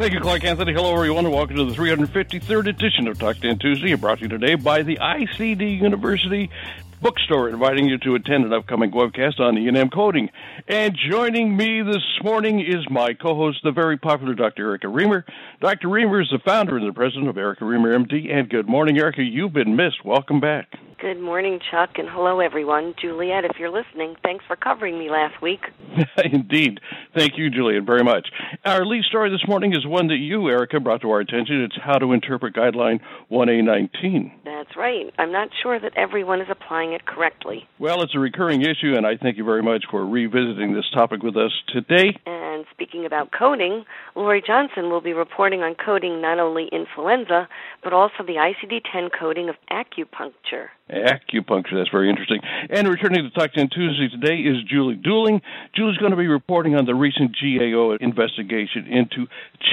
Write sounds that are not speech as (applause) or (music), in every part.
Thank you, Clark Anthony. Hello, everyone, and welcome to the 353rd edition of Talk 10 Tuesday, brought to you today by the ICD University Bookstore, inviting you to attend an upcoming webcast on E&M coding. And joining me this morning is my co-host, the very popular Dr. Erica Remer. Dr. Remer is the founder and the president of Erica Remer MD. And good morning, Erica. You've been missed. Welcome back. Good morning, Chuck, and hello, everyone. Juliet, if you're listening, thanks for covering me last week. (laughs) Indeed. Thank you, Juliet, very much. Our lead story this morning is one that you, Erica, brought to our attention. It's how to interpret Guideline 1A19. That's right. I'm not sure that everyone is applying it correctly. Well, it's a recurring issue, and I thank you very much for revisiting this topic with us today. And speaking about coding, Laurie Johnson will be reporting on coding not only influenza, but also the ICD 10 coding of acupuncture acupuncture. That's very interesting. And returning to Talk 10 Tuesday today is Julie Dooling. Julie's going to be reporting on the recent GAO investigation into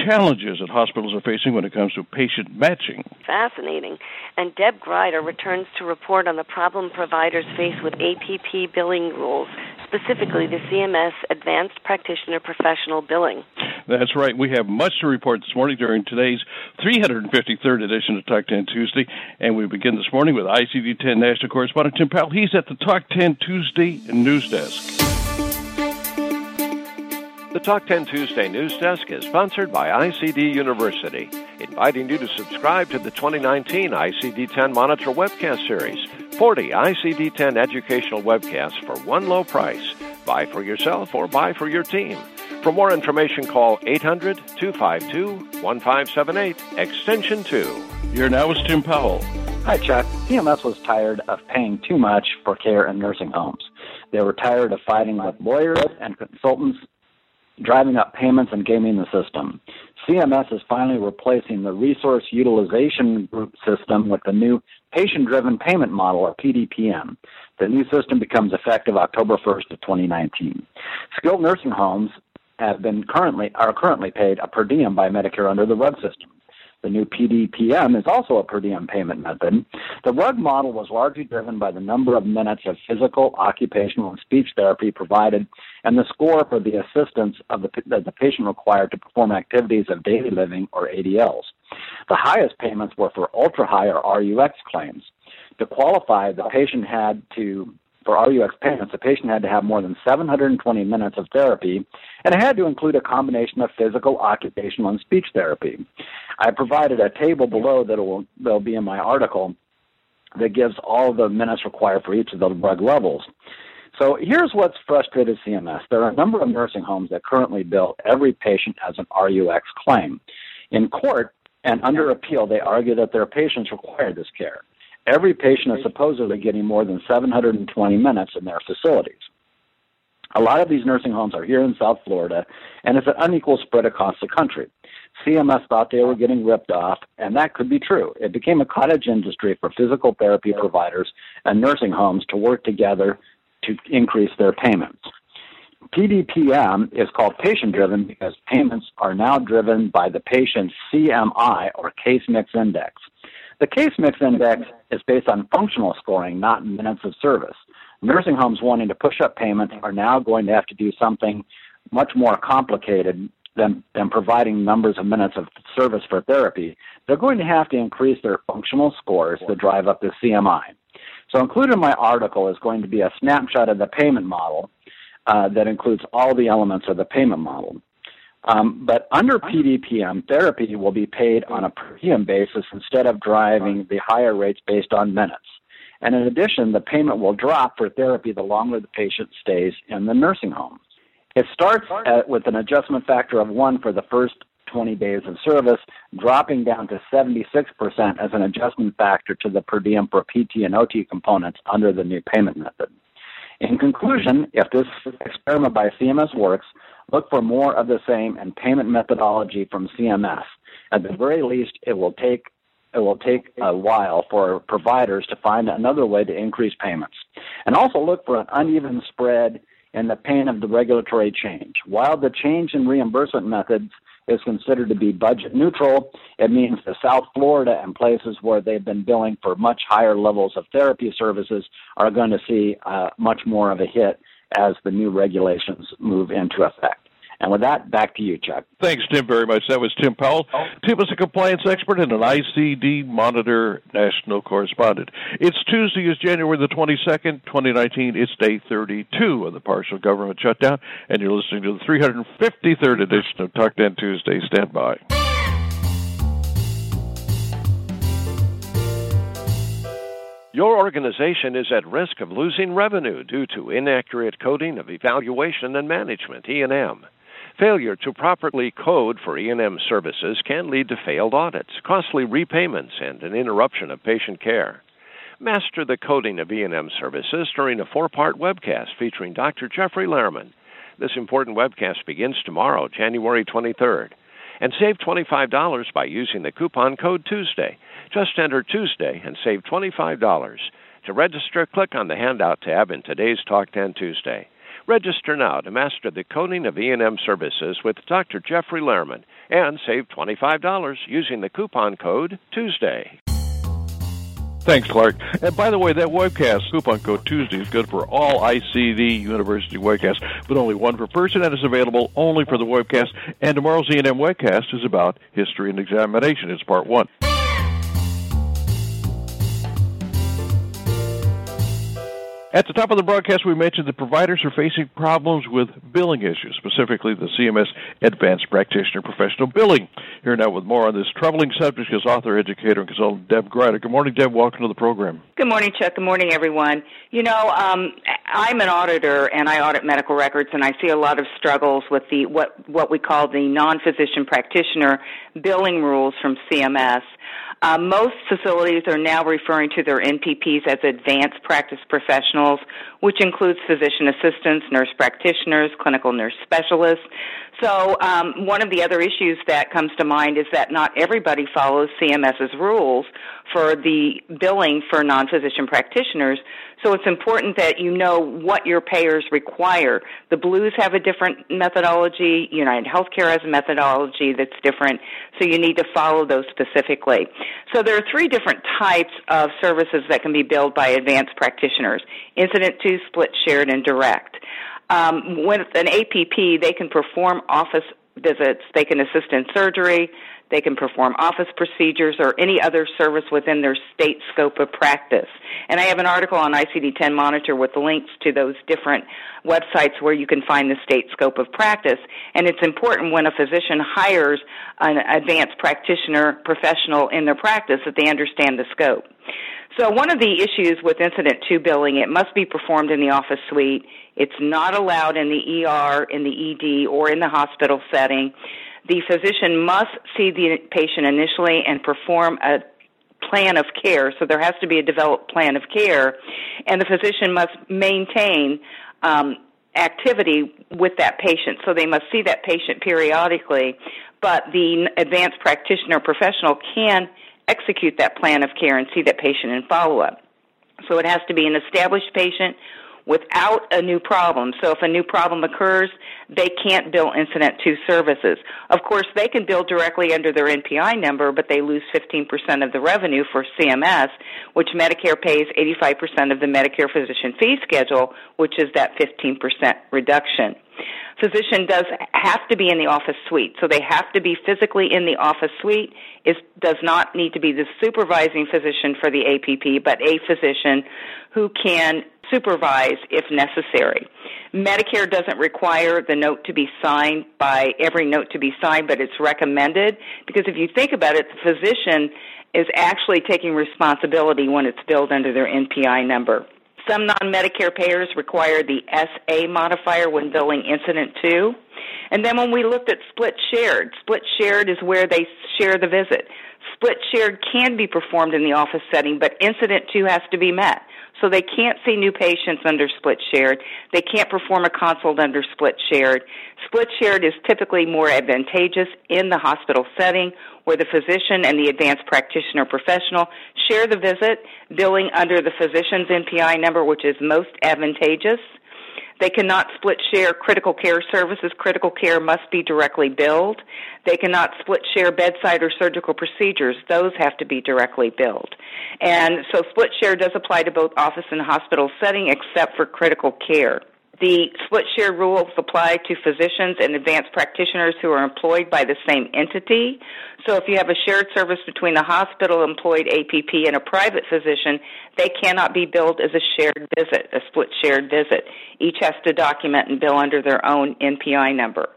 challenges that hospitals are facing when it comes to patient matching. Fascinating. And Deb Grider returns to report on the problem providers face with APP billing rules specifically the CMS Advanced Practitioner Professional Billing. That's right. We have much to report this morning during today's 353rd edition of Talk 10 Tuesday, and we begin this morning with ICD 10 National Correspondent Tim Powell. He's at the Talk 10 Tuesday news desk. The Talk 10 Tuesday news desk is sponsored by ICD University, inviting you to subscribe to the 2019 ICD 10 Monitor webcast series. 40 ICD 10 educational webcasts for one low price. Buy for yourself or buy for your team. For more information, call 800 252 1578, extension 2. Here now is Tim Powell. Hi, Chuck. CMS was tired of paying too much for care in nursing homes. They were tired of fighting with lawyers and consultants, driving up payments and gaming the system. CMS is finally replacing the resource utilization group system with the new patient driven payment model or PDPM. The new system becomes effective October 1st of 2019. Skilled nursing homes have been currently are currently paid a per diem by Medicare under the RUG system. The new PDPM is also a per diem payment method. The RUG model was largely driven by the number of minutes of physical, occupational, and speech therapy provided and the score for the assistance of the, that the patient required to perform activities of daily living or ADLs. The highest payments were for ultra high or RUX claims. To qualify, the patient had to for RUX payments, the patient had to have more than 720 minutes of therapy, and it had to include a combination of physical, occupational, and speech therapy. I provided a table below that will that'll be in my article that gives all the minutes required for each of the drug levels. So here's what's frustrated CMS. There are a number of nursing homes that currently bill every patient as an RUX claim. In court and under appeal, they argue that their patients require this care. Every patient is supposedly getting more than 720 minutes in their facilities. A lot of these nursing homes are here in South Florida, and it's an unequal spread across the country. CMS thought they were getting ripped off, and that could be true. It became a cottage industry for physical therapy providers and nursing homes to work together to increase their payments. PDPM is called patient driven because payments are now driven by the patient's CMI or case mix index. The case mix index is based on functional scoring, not minutes of service. Nursing homes wanting to push up payments are now going to have to do something much more complicated than, than providing numbers of minutes of service for therapy. They're going to have to increase their functional scores to drive up the CMI. So, included in my article is going to be a snapshot of the payment model uh, that includes all the elements of the payment model. Um, but under PDPM, therapy will be paid on a per diem basis instead of driving the higher rates based on minutes. And in addition, the payment will drop for therapy the longer the patient stays in the nursing home. It starts at, with an adjustment factor of 1 for the first 20 days of service, dropping down to 76% as an adjustment factor to the per diem for PT and OT components under the new payment method. In conclusion, if this experiment by CMS works, look for more of the same and payment methodology from CMS. At the very least, it will take it will take a while for providers to find another way to increase payments. And also look for an uneven spread in the pain of the regulatory change. While the change in reimbursement methods is considered to be budget neutral, it means that South Florida and places where they've been billing for much higher levels of therapy services are going to see uh, much more of a hit as the new regulations move into effect. And with that, back to you, Chuck. Thanks, Tim, very much. That was Tim Powell. Oh. Tim is a compliance expert and an ICD Monitor national correspondent. It's Tuesday, is January the 22nd, 2019. It's day 32 of the partial government shutdown, and you're listening to the 353rd edition of Talk 10 Tuesday. Stand by. Your organization is at risk of losing revenue due to inaccurate coding of evaluation and management, E&M. Failure to properly code for E&M services can lead to failed audits, costly repayments, and an interruption of patient care. Master the coding of E&M services during a four-part webcast featuring Dr. Jeffrey Lehrman. This important webcast begins tomorrow, January 23rd. And save $25 by using the coupon code Tuesday. Just enter Tuesday and save $25. To register, click on the handout tab in today's Talk 10 Tuesday. Register now to master the coding of E&M services with Dr. Jeffrey Lehrman and save $25 using the coupon code Tuesday. Thanks, Clark. And by the way, that webcast, Coupon Code Tuesday, is good for all ICD University webcasts, but only one per person, and is available only for the webcast. And tomorrow's E&M webcast is about history and examination. It's part one. At the top of the broadcast, we mentioned that providers are facing problems with billing issues, specifically the CMS Advanced Practitioner Professional Billing. Here now with more on this troubling subject is author, educator, and consultant Deb Grider. Good morning, Deb. Welcome to the program. Good morning, Chuck. Good morning, everyone. You know, um, I'm an auditor, and I audit medical records, and I see a lot of struggles with the what what we call the non-physician practitioner billing rules from CMS. Uh, most facilities are now referring to their NPPs as advanced practice professionals, which includes physician assistants, nurse practitioners, clinical nurse specialists. So um, one of the other issues that comes to mind is that not everybody follows CMS's rules for the billing for non-physician practitioners. So it's important that you know what your payers require. The Blues have a different methodology. United Healthcare has a methodology that's different. So you need to follow those specifically. So there are three different types of services that can be billed by advanced practitioners. Incident to, split, shared, and direct. Um, with an APP, they can perform office visits, they can assist in surgery, they can perform office procedures or any other service within their state scope of practice. And I have an article on ICD 10 Monitor with links to those different websites where you can find the state scope of practice. And it's important when a physician hires an advanced practitioner professional in their practice that they understand the scope. So one of the issues with incident 2 billing, it must be performed in the office suite. It's not allowed in the ER, in the ED, or in the hospital setting. The physician must see the patient initially and perform a plan of care. So there has to be a developed plan of care, and the physician must maintain um, activity with that patient. So they must see that patient periodically, but the advanced practitioner professional can execute that plan of care and see that patient in follow up. So it has to be an established patient without a new problem. So if a new problem occurs, they can't bill incident 2 services. Of course, they can bill directly under their NPI number, but they lose 15% of the revenue for CMS, which Medicare pays 85% of the Medicare physician fee schedule, which is that 15% reduction physician does have to be in the office suite. So they have to be physically in the office suite. It does not need to be the supervising physician for the APP, but a physician who can supervise if necessary. Medicare doesn't require the note to be signed by every note to be signed, but it's recommended because if you think about it, the physician is actually taking responsibility when it's billed under their NPI number. Some non-Medicare payers require the SA modifier when billing incident two. And then when we looked at split shared, split shared is where they share the visit. Split shared can be performed in the office setting, but incident two has to be met. So they can't see new patients under split shared. They can't perform a consult under split shared. Split shared is typically more advantageous in the hospital setting where the physician and the advanced practitioner professional share the visit, billing under the physician's NPI number, which is most advantageous. They cannot split share critical care services. Critical care must be directly billed. They cannot split share bedside or surgical procedures. Those have to be directly billed. And so split share does apply to both office and hospital setting except for critical care. The split share rules apply to physicians and advanced practitioners who are employed by the same entity. So if you have a shared service between a hospital employed APP and a private physician, they cannot be billed as a shared visit, a split shared visit. Each has to document and bill under their own NPI number.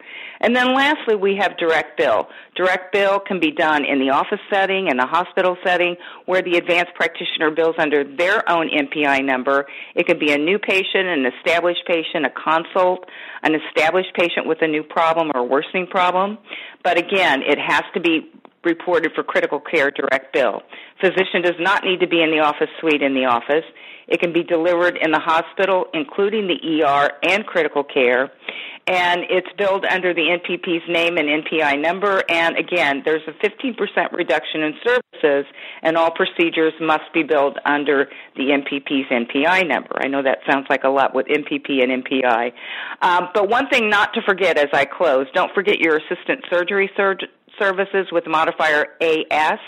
And then lastly, we have direct bill. Direct bill can be done in the office setting, in the hospital setting, where the advanced practitioner bills under their own NPI number. It can be a new patient, an established patient, a consult, an established patient with a new problem or worsening problem. But again, it has to be reported for critical care direct bill. Physician does not need to be in the office suite in the office. It can be delivered in the hospital, including the ER and critical care. And it's billed under the NPP's name and NPI number. And again, there's a 15% reduction in services, and all procedures must be billed under the NPP's NPI number. I know that sounds like a lot with NPP and NPI. Um, but one thing not to forget as I close don't forget your assistant surgery surgeon services with modifier AS.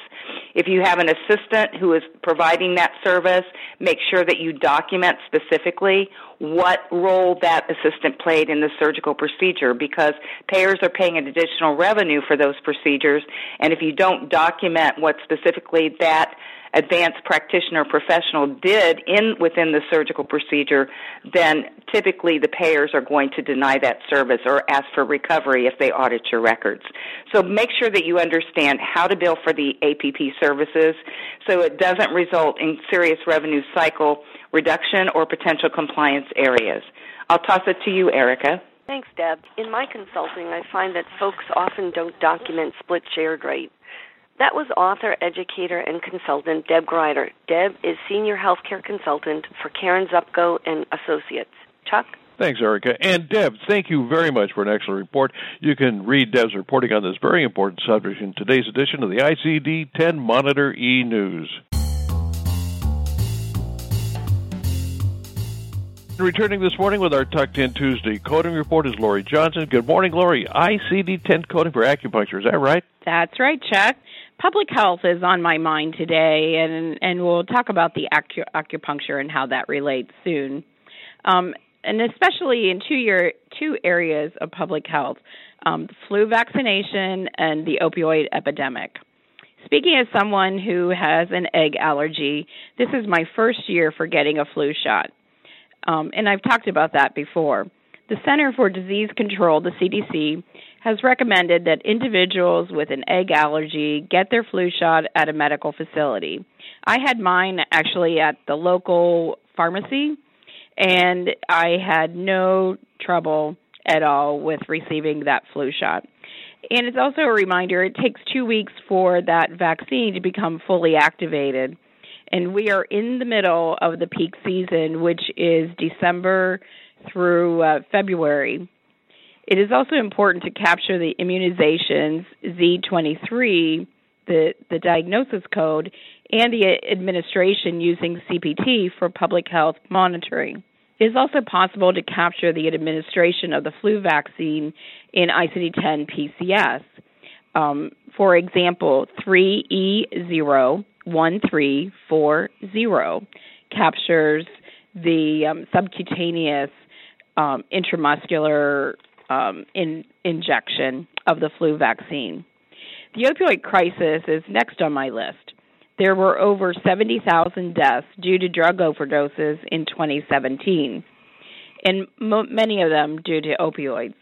If you have an assistant who is providing that service, make sure that you document specifically what role that assistant played in the surgical procedure because payers are paying an additional revenue for those procedures and if you don't document what specifically that advanced practitioner professional did in within the surgical procedure, then typically the payers are going to deny that service or ask for recovery if they audit your records. So make sure that you understand how to bill for the APP services so it doesn't result in serious revenue cycle reduction or potential compliance areas. I'll toss it to you, Erica. Thanks, Deb. In my consulting, I find that folks often don't document split shared rate. That was author, educator, and consultant Deb Grider. Deb is senior healthcare consultant for Karen Zupko and Associates. Chuck? Thanks, Erica. And Deb, thank you very much for an excellent report. You can read Deb's reporting on this very important subject in today's edition of the ICD 10 Monitor e News. Returning this morning with our Talk 10 Tuesday coding report is Laurie Johnson. Good morning, Laurie. ICD 10 coding for acupuncture, is that right? That's right, Chuck public health is on my mind today, and and we'll talk about the acu- acupuncture and how that relates soon, um, and especially in two year two areas of public health: um, flu vaccination and the opioid epidemic. Speaking as someone who has an egg allergy, this is my first year for getting a flu shot, um, and I've talked about that before. The Center for Disease Control, the CDC, has recommended that individuals with an egg allergy get their flu shot at a medical facility. I had mine actually at the local pharmacy, and I had no trouble at all with receiving that flu shot. And it's also a reminder it takes two weeks for that vaccine to become fully activated. And we are in the middle of the peak season, which is December through uh, February. It is also important to capture the immunizations Z23, the, the diagnosis code, and the administration using CPT for public health monitoring. It is also possible to capture the administration of the flu vaccine in ICD 10 PCS. Um, for example, 3E01340 captures the um, subcutaneous um, intramuscular um, in, injection of the flu vaccine. The opioid crisis is next on my list. There were over 70,000 deaths due to drug overdoses in 2017, and mo- many of them due to opioids.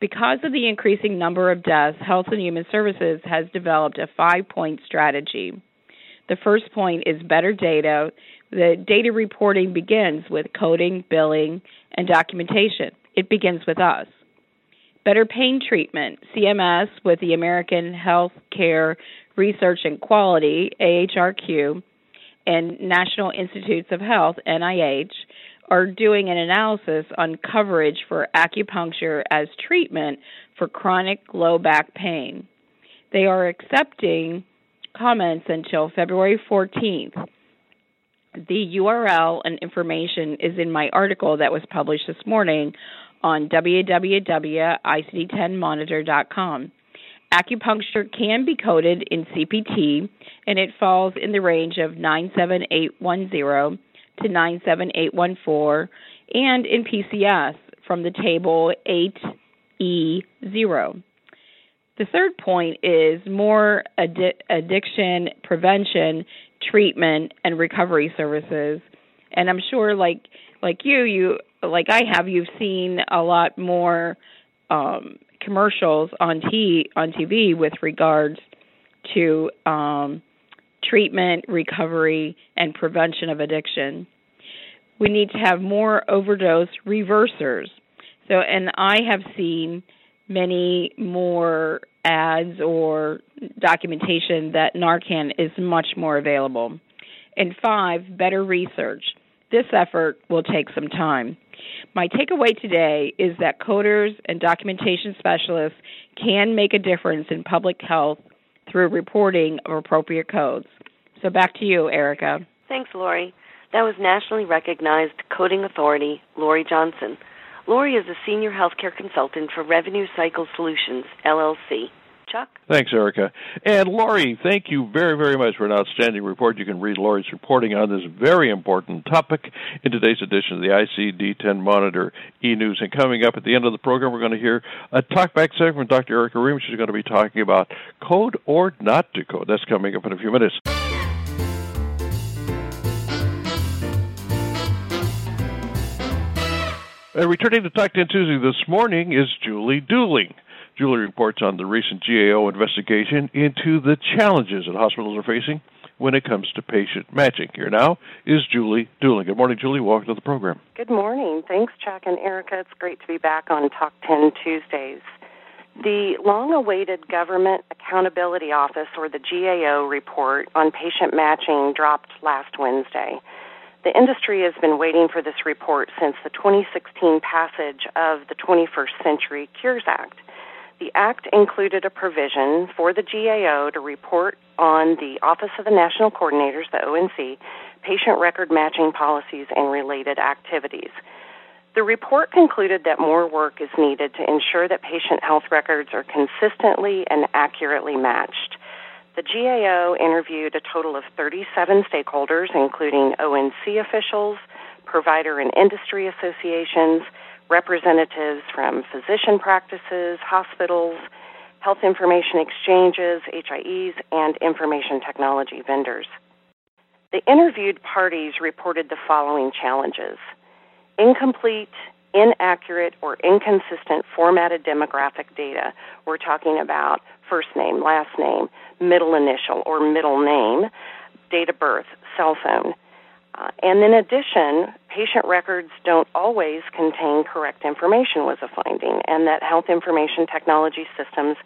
Because of the increasing number of deaths, Health and Human Services has developed a five point strategy. The first point is better data. The data reporting begins with coding, billing, and documentation. It begins with us. Better pain treatment, CMS with the American Health Care Research and Quality, AHRQ, and National Institutes of Health, NIH, are doing an analysis on coverage for acupuncture as treatment for chronic low back pain. They are accepting comments until February 14th. The URL and information is in my article that was published this morning on www.icd10monitor.com. Acupuncture can be coded in CPT and it falls in the range of 97810 to 97814 and in PCS from the table 8E0. The third point is more addi- addiction prevention, treatment, and recovery services. And I'm sure, like like you, you like I have, you've seen a lot more um, commercials on t on TV with regards to um, treatment, recovery, and prevention of addiction. We need to have more overdose reversers. So, and I have seen many more ads or documentation that Narcan is much more available. And five, better research. This effort will take some time. My takeaway today is that coders and documentation specialists can make a difference in public health through reporting of appropriate codes. So back to you, Erica. Thanks, Laurie. That was nationally recognized coding authority Laurie Johnson. Laurie is a senior healthcare consultant for Revenue Cycle Solutions, LLC. Chuck? Thanks, Erica. And Laurie, thank you very, very much for an outstanding report. You can read Laurie's reporting on this very important topic in today's edition of the ICD-10 Monitor e-News. And coming up at the end of the program, we're going to hear a talkback segment from Dr. Erica Remer. She's going to be talking about code or not to code. That's coming up in a few minutes. And returning to Talk 10 Tuesday this morning is Julie Dooling. Julie reports on the recent GAO investigation into the challenges that hospitals are facing when it comes to patient matching. Here now is Julie Dooling. Good morning, Julie. Welcome to the program. Good morning. Thanks, Chuck and Erica. It's great to be back on Talk 10 Tuesdays. The long awaited Government Accountability Office, or the GAO, report on patient matching dropped last Wednesday. The industry has been waiting for this report since the 2016 passage of the 21st Century Cures Act. The Act included a provision for the GAO to report on the Office of the National Coordinators, the ONC, patient record matching policies and related activities. The report concluded that more work is needed to ensure that patient health records are consistently and accurately matched. The GAO interviewed a total of 37 stakeholders, including ONC officials, provider and industry associations, representatives from physician practices, hospitals, health information exchanges, HIEs, and information technology vendors. The interviewed parties reported the following challenges incomplete, inaccurate, or inconsistent formatted demographic data. We're talking about first name, last name, middle initial or middle name, date of birth, cell phone. Uh, and in addition, patient records don't always contain correct information, was a finding, and that health information technology systems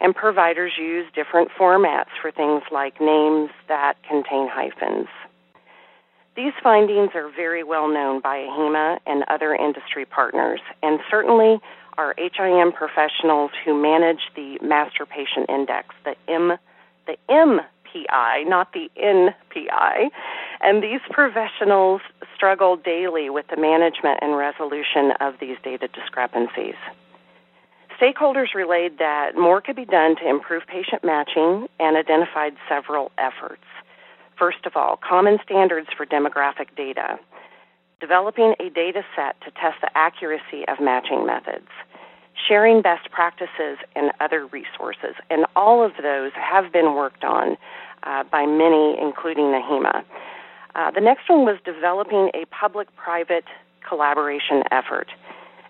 and providers use different formats for things like names that contain hyphens. These findings are very well known by AHIMA and other industry partners, and certainly our HIM professionals who manage the Master Patient Index, the M, the MPI, not the NPI. And these professionals struggle daily with the management and resolution of these data discrepancies. Stakeholders relayed that more could be done to improve patient matching and identified several efforts. First of all, common standards for demographic data developing a data set to test the accuracy of matching methods, sharing best practices and other resources. And all of those have been worked on uh, by many, including AHIMA. Uh, the next one was developing a public private collaboration effort.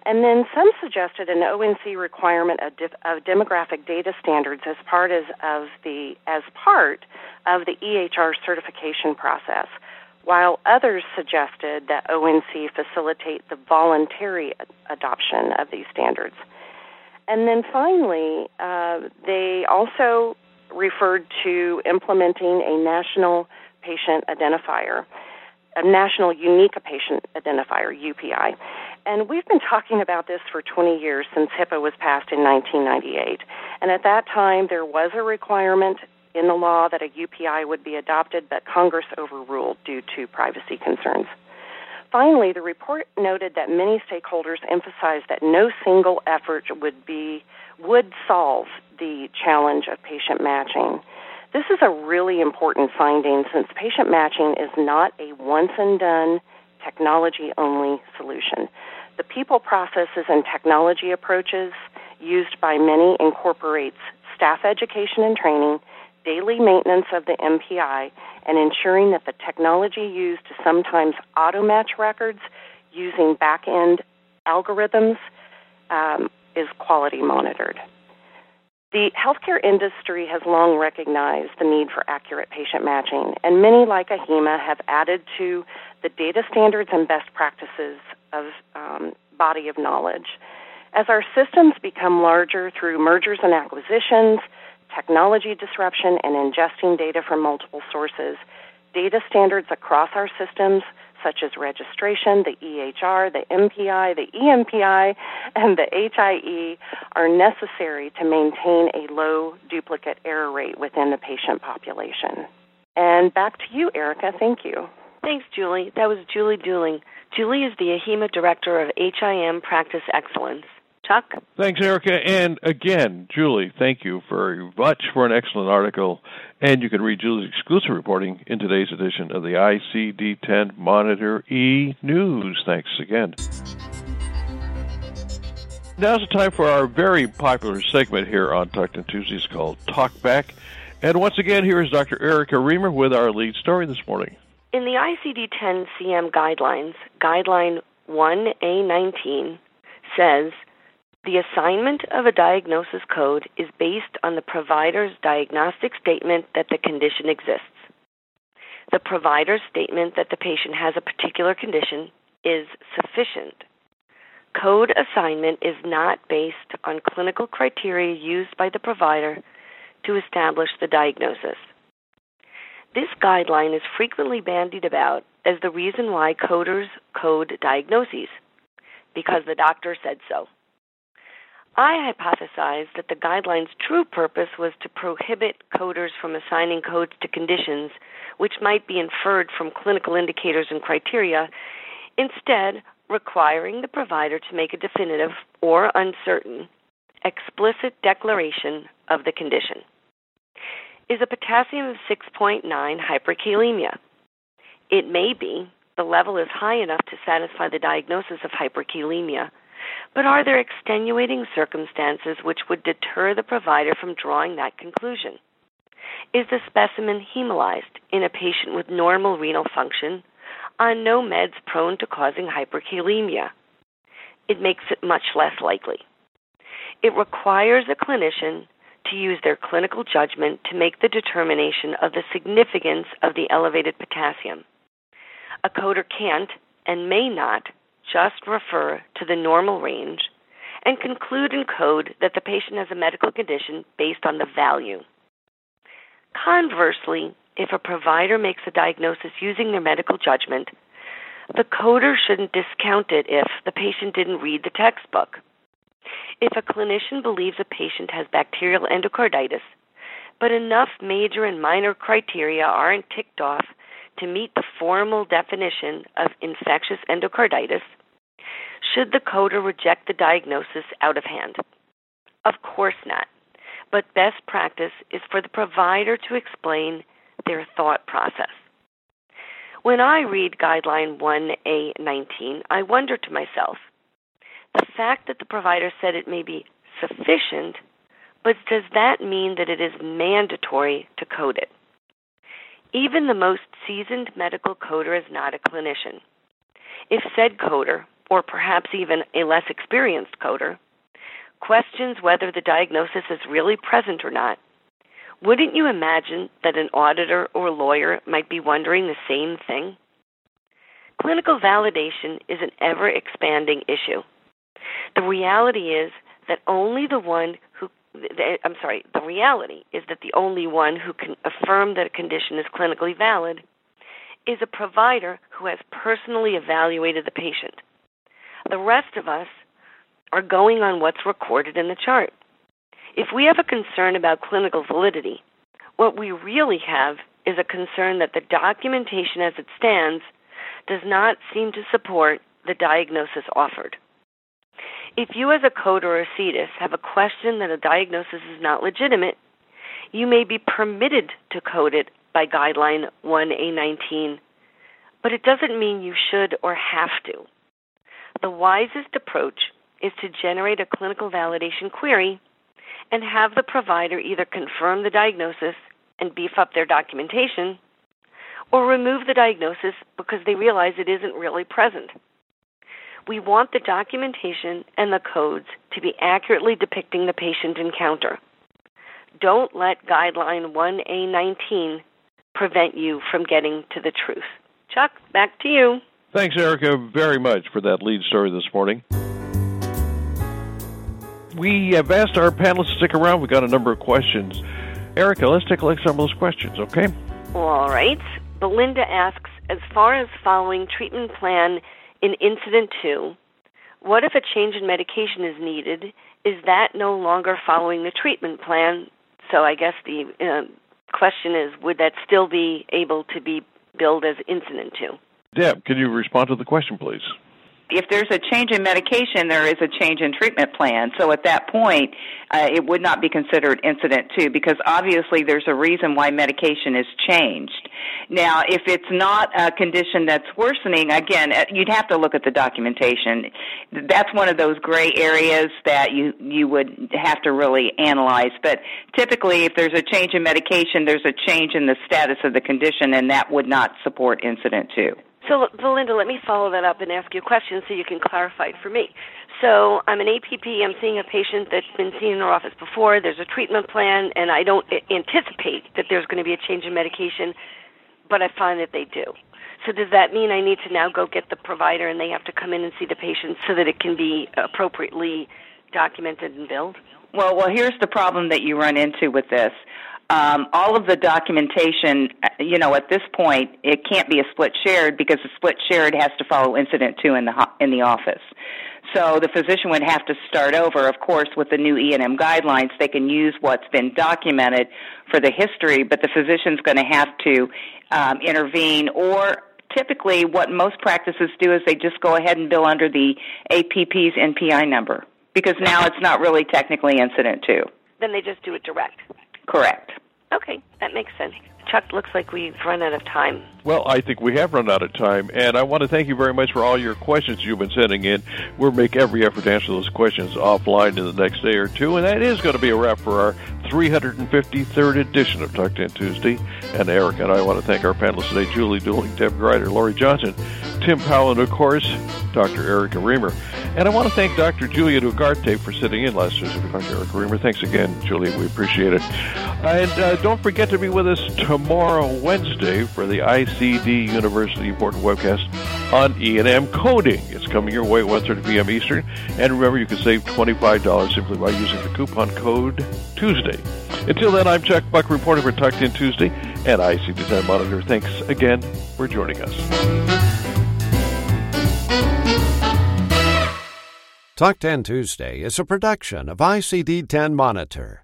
And then some suggested an ONC requirement of, de- of demographic data standards as part as, of the as part of the EHR certification process while others suggested that ONC facilitate the voluntary adoption of these standards. And then finally, uh, they also referred to implementing a national patient identifier, a national unique patient identifier, UPI. And we've been talking about this for 20 years since HIPAA was passed in 1998. And at that time, there was a requirement in the law that a UPI would be adopted, but Congress overruled due to privacy concerns. Finally, the report noted that many stakeholders emphasized that no single effort would be would solve the challenge of patient matching. This is a really important finding since patient matching is not a once and done technology only solution. The people processes and technology approaches used by many incorporates staff education and training, daily maintenance of the MPI, and ensuring that the technology used to sometimes auto match records using back end algorithms um, is quality monitored. The healthcare industry has long recognized the need for accurate patient matching, and many, like AHIMA, have added to the data standards and best practices of um, body of knowledge. As our systems become larger through mergers and acquisitions, technology disruption, and ingesting data from multiple sources, data standards across our systems, such as registration, the EHR, the MPI, the EMPI, and the HIE, are necessary to maintain a low duplicate error rate within the patient population. And back to you, Erica. Thank you. Thanks, Julie. That was Julie Dooling. Julie is the AHIMA Director of HIM Practice Excellence. Chuck? Thanks, Erica. And again, Julie, thank you very much for an excellent article. And you can read Julie's exclusive reporting in today's edition of the ICD 10 Monitor E News. Thanks again. Now's the time for our very popular segment here on Talk Tuesdays called Talk Back. And once again, here is Dr. Erica Remer with our lead story this morning. In the ICD 10 CM guidelines, Guideline 1A19 says the assignment of a diagnosis code is based on the provider's diagnostic statement that the condition exists. The provider's statement that the patient has a particular condition is sufficient. Code assignment is not based on clinical criteria used by the provider to establish the diagnosis. This guideline is frequently bandied about as the reason why coders code diagnoses, because the doctor said so. I hypothesized that the guideline's true purpose was to prohibit coders from assigning codes to conditions which might be inferred from clinical indicators and criteria, instead, requiring the provider to make a definitive or uncertain, explicit declaration of the condition. Is a potassium of 6.9 hyperkalemia? It may be the level is high enough to satisfy the diagnosis of hyperkalemia but are there extenuating circumstances which would deter the provider from drawing that conclusion? Is the specimen hemolyzed in a patient with normal renal function on no meds prone to causing hyperkalemia? It makes it much less likely. It requires a clinician to use their clinical judgment to make the determination of the significance of the elevated potassium. A coder can't and may not just refer to the normal range and conclude in code that the patient has a medical condition based on the value. Conversely, if a provider makes a diagnosis using their medical judgment, the coder shouldn't discount it if the patient didn't read the textbook. If a clinician believes a patient has bacterial endocarditis, but enough major and minor criteria aren't ticked off to meet the formal definition of infectious endocarditis, should the coder reject the diagnosis out of hand? Of course not. But best practice is for the provider to explain their thought process. When I read Guideline 1A19, I wonder to myself the fact that the provider said it may be sufficient, but does that mean that it is mandatory to code it? Even the most seasoned medical coder is not a clinician. If said coder or perhaps even a less experienced coder, questions whether the diagnosis is really present or not, wouldn't you imagine that an auditor or lawyer might be wondering the same thing? Clinical validation is an ever expanding issue. The reality is that only the one who I'm sorry, the reality is that the only one who can affirm that a condition is clinically valid is a provider who has personally evaluated the patient. The rest of us are going on what's recorded in the chart. If we have a concern about clinical validity, what we really have is a concern that the documentation as it stands does not seem to support the diagnosis offered. If you, as a coder or a CDIS, have a question that a diagnosis is not legitimate, you may be permitted to code it by Guideline 1A19, but it doesn't mean you should or have to. The wisest approach is to generate a clinical validation query and have the provider either confirm the diagnosis and beef up their documentation or remove the diagnosis because they realize it isn't really present. We want the documentation and the codes to be accurately depicting the patient encounter. Don't let Guideline 1A19 prevent you from getting to the truth. Chuck, back to you. Thanks, Erica, very much for that lead story this morning. We have asked our panelists to stick around. We've got a number of questions. Erica, let's take a look at some of those questions, okay? All right. Belinda asks As far as following treatment plan in Incident 2, what if a change in medication is needed? Is that no longer following the treatment plan? So I guess the uh, question is would that still be able to be billed as Incident 2? Deb, can you respond to the question, please? If there's a change in medication, there is a change in treatment plan. So at that point, uh, it would not be considered incident two because obviously there's a reason why medication is changed. Now, if it's not a condition that's worsening, again, uh, you'd have to look at the documentation. That's one of those gray areas that you you would have to really analyze. But typically, if there's a change in medication, there's a change in the status of the condition, and that would not support incident two. So, Belinda, let me follow that up and ask you a question so you can clarify it for me. So, I'm an APP. I'm seeing a patient that's been seen in our office before. There's a treatment plan, and I don't anticipate that there's going to be a change in medication, but I find that they do. So, does that mean I need to now go get the provider and they have to come in and see the patient so that it can be appropriately documented and billed? Well, well, here's the problem that you run into with this um, all of the documentation, you know, at this point, it can't be a split shared because the split shared has to follow incident two in the in the office. So the physician would have to start over. Of course, with the new E&M guidelines, they can use what's been documented for the history, but the physician's going to have to um, intervene or typically what most practices do is they just go ahead and bill under the APP's NPI number because now it's not really technically incident two. Then they just do it direct. Correct. Okay, that makes sense. Chuck, looks like we've run out of time. Well, I think we have run out of time, and I want to thank you very much for all your questions you've been sending in. We'll make every effort to answer those questions offline in the next day or two, and that is going to be a wrap for our 353rd edition of Talk 10 Tuesday. And Eric and I want to thank our panelists today, Julie Dooling, Deb Grider, Laurie Johnson, Tim Powell, and of course, Dr. Erica Remer. And I want to thank Dr. Julia Ugarte for sitting in last Tuesday for Dr. Erica Remer. Thanks again, Julia. We appreciate it. And uh, don't forget to be with us tomorrow, Wednesday, for the ICD University important webcast on E&M coding. It's coming your way at 1.30 p.m. Eastern. And remember, you can save $25 simply by using the coupon code Tuesday. Until then, I'm Chuck Buck reporting for Talk 10 Tuesday and ICD 10 Monitor. Thanks again for joining us. Talk 10 Tuesday is a production of ICD 10 Monitor.